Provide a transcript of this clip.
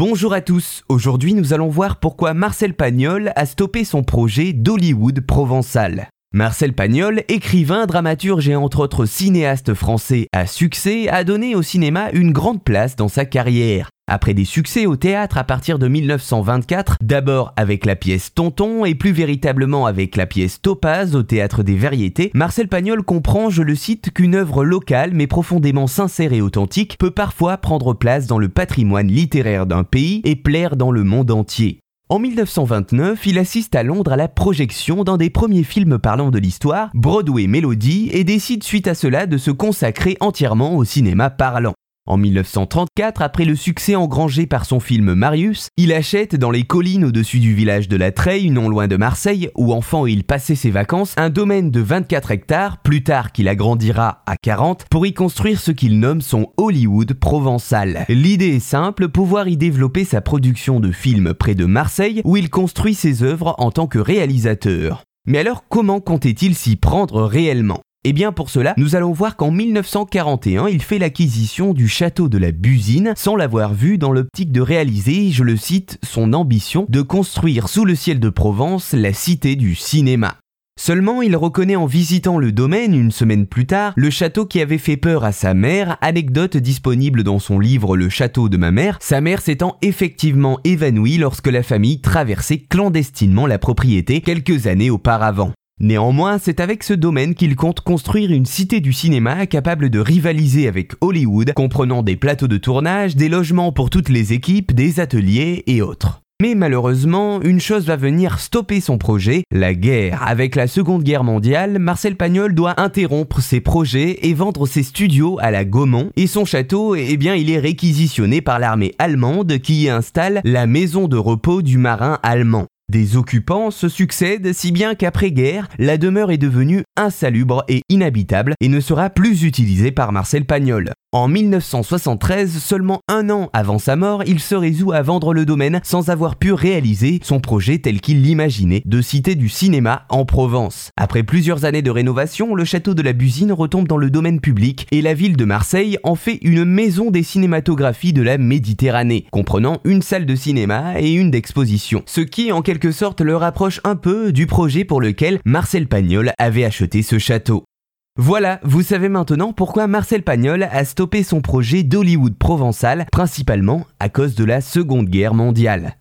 Bonjour à tous, aujourd'hui nous allons voir pourquoi Marcel Pagnol a stoppé son projet d'Hollywood provençal. Marcel Pagnol, écrivain, dramaturge et entre autres cinéaste français à succès, a donné au cinéma une grande place dans sa carrière. Après des succès au théâtre à partir de 1924, d'abord avec la pièce Tonton et plus véritablement avec la pièce Topaz au théâtre des Variétés, Marcel Pagnol comprend, je le cite, qu'une œuvre locale mais profondément sincère et authentique peut parfois prendre place dans le patrimoine littéraire d'un pays et plaire dans le monde entier. En 1929, il assiste à Londres à la projection d'un des premiers films parlant de l'histoire, Broadway Melody, et décide suite à cela de se consacrer entièrement au cinéma parlant. En 1934, après le succès engrangé par son film Marius, il achète dans les collines au-dessus du village de la Treille, non loin de Marseille, où enfant il passait ses vacances, un domaine de 24 hectares, plus tard qu'il agrandira à 40, pour y construire ce qu'il nomme son Hollywood provençal. L'idée est simple, pouvoir y développer sa production de films près de Marseille, où il construit ses œuvres en tant que réalisateur. Mais alors comment comptait-il s'y prendre réellement? Eh bien pour cela, nous allons voir qu'en 1941, il fait l'acquisition du château de la Busine sans l'avoir vu dans l'optique de réaliser, je le cite, son ambition de construire sous le ciel de Provence la cité du cinéma. Seulement, il reconnaît en visitant le domaine une semaine plus tard le château qui avait fait peur à sa mère, anecdote disponible dans son livre Le château de ma mère, sa mère s'étant effectivement évanouie lorsque la famille traversait clandestinement la propriété quelques années auparavant. Néanmoins, c'est avec ce domaine qu'il compte construire une cité du cinéma capable de rivaliser avec Hollywood, comprenant des plateaux de tournage, des logements pour toutes les équipes, des ateliers et autres. Mais malheureusement, une chose va venir stopper son projet, la guerre. Avec la Seconde Guerre mondiale, Marcel Pagnol doit interrompre ses projets et vendre ses studios à la Gaumont, et son château, eh bien, il est réquisitionné par l'armée allemande qui y installe la maison de repos du marin allemand. Des occupants se succèdent si bien qu'après-guerre, la demeure est devenue insalubre et inhabitable et ne sera plus utilisée par Marcel Pagnol. En 1973, seulement un an avant sa mort, il se résout à vendre le domaine sans avoir pu réaliser son projet tel qu'il l'imaginait de citer du cinéma en Provence. Après plusieurs années de rénovation, le château de la Busine retombe dans le domaine public et la ville de Marseille en fait une maison des cinématographies de la Méditerranée, comprenant une salle de cinéma et une d'exposition. Ce qui en sorte le rapproche un peu du projet pour lequel Marcel Pagnol avait acheté ce château. Voilà, vous savez maintenant pourquoi Marcel Pagnol a stoppé son projet d'Hollywood provençal, principalement à cause de la Seconde Guerre mondiale.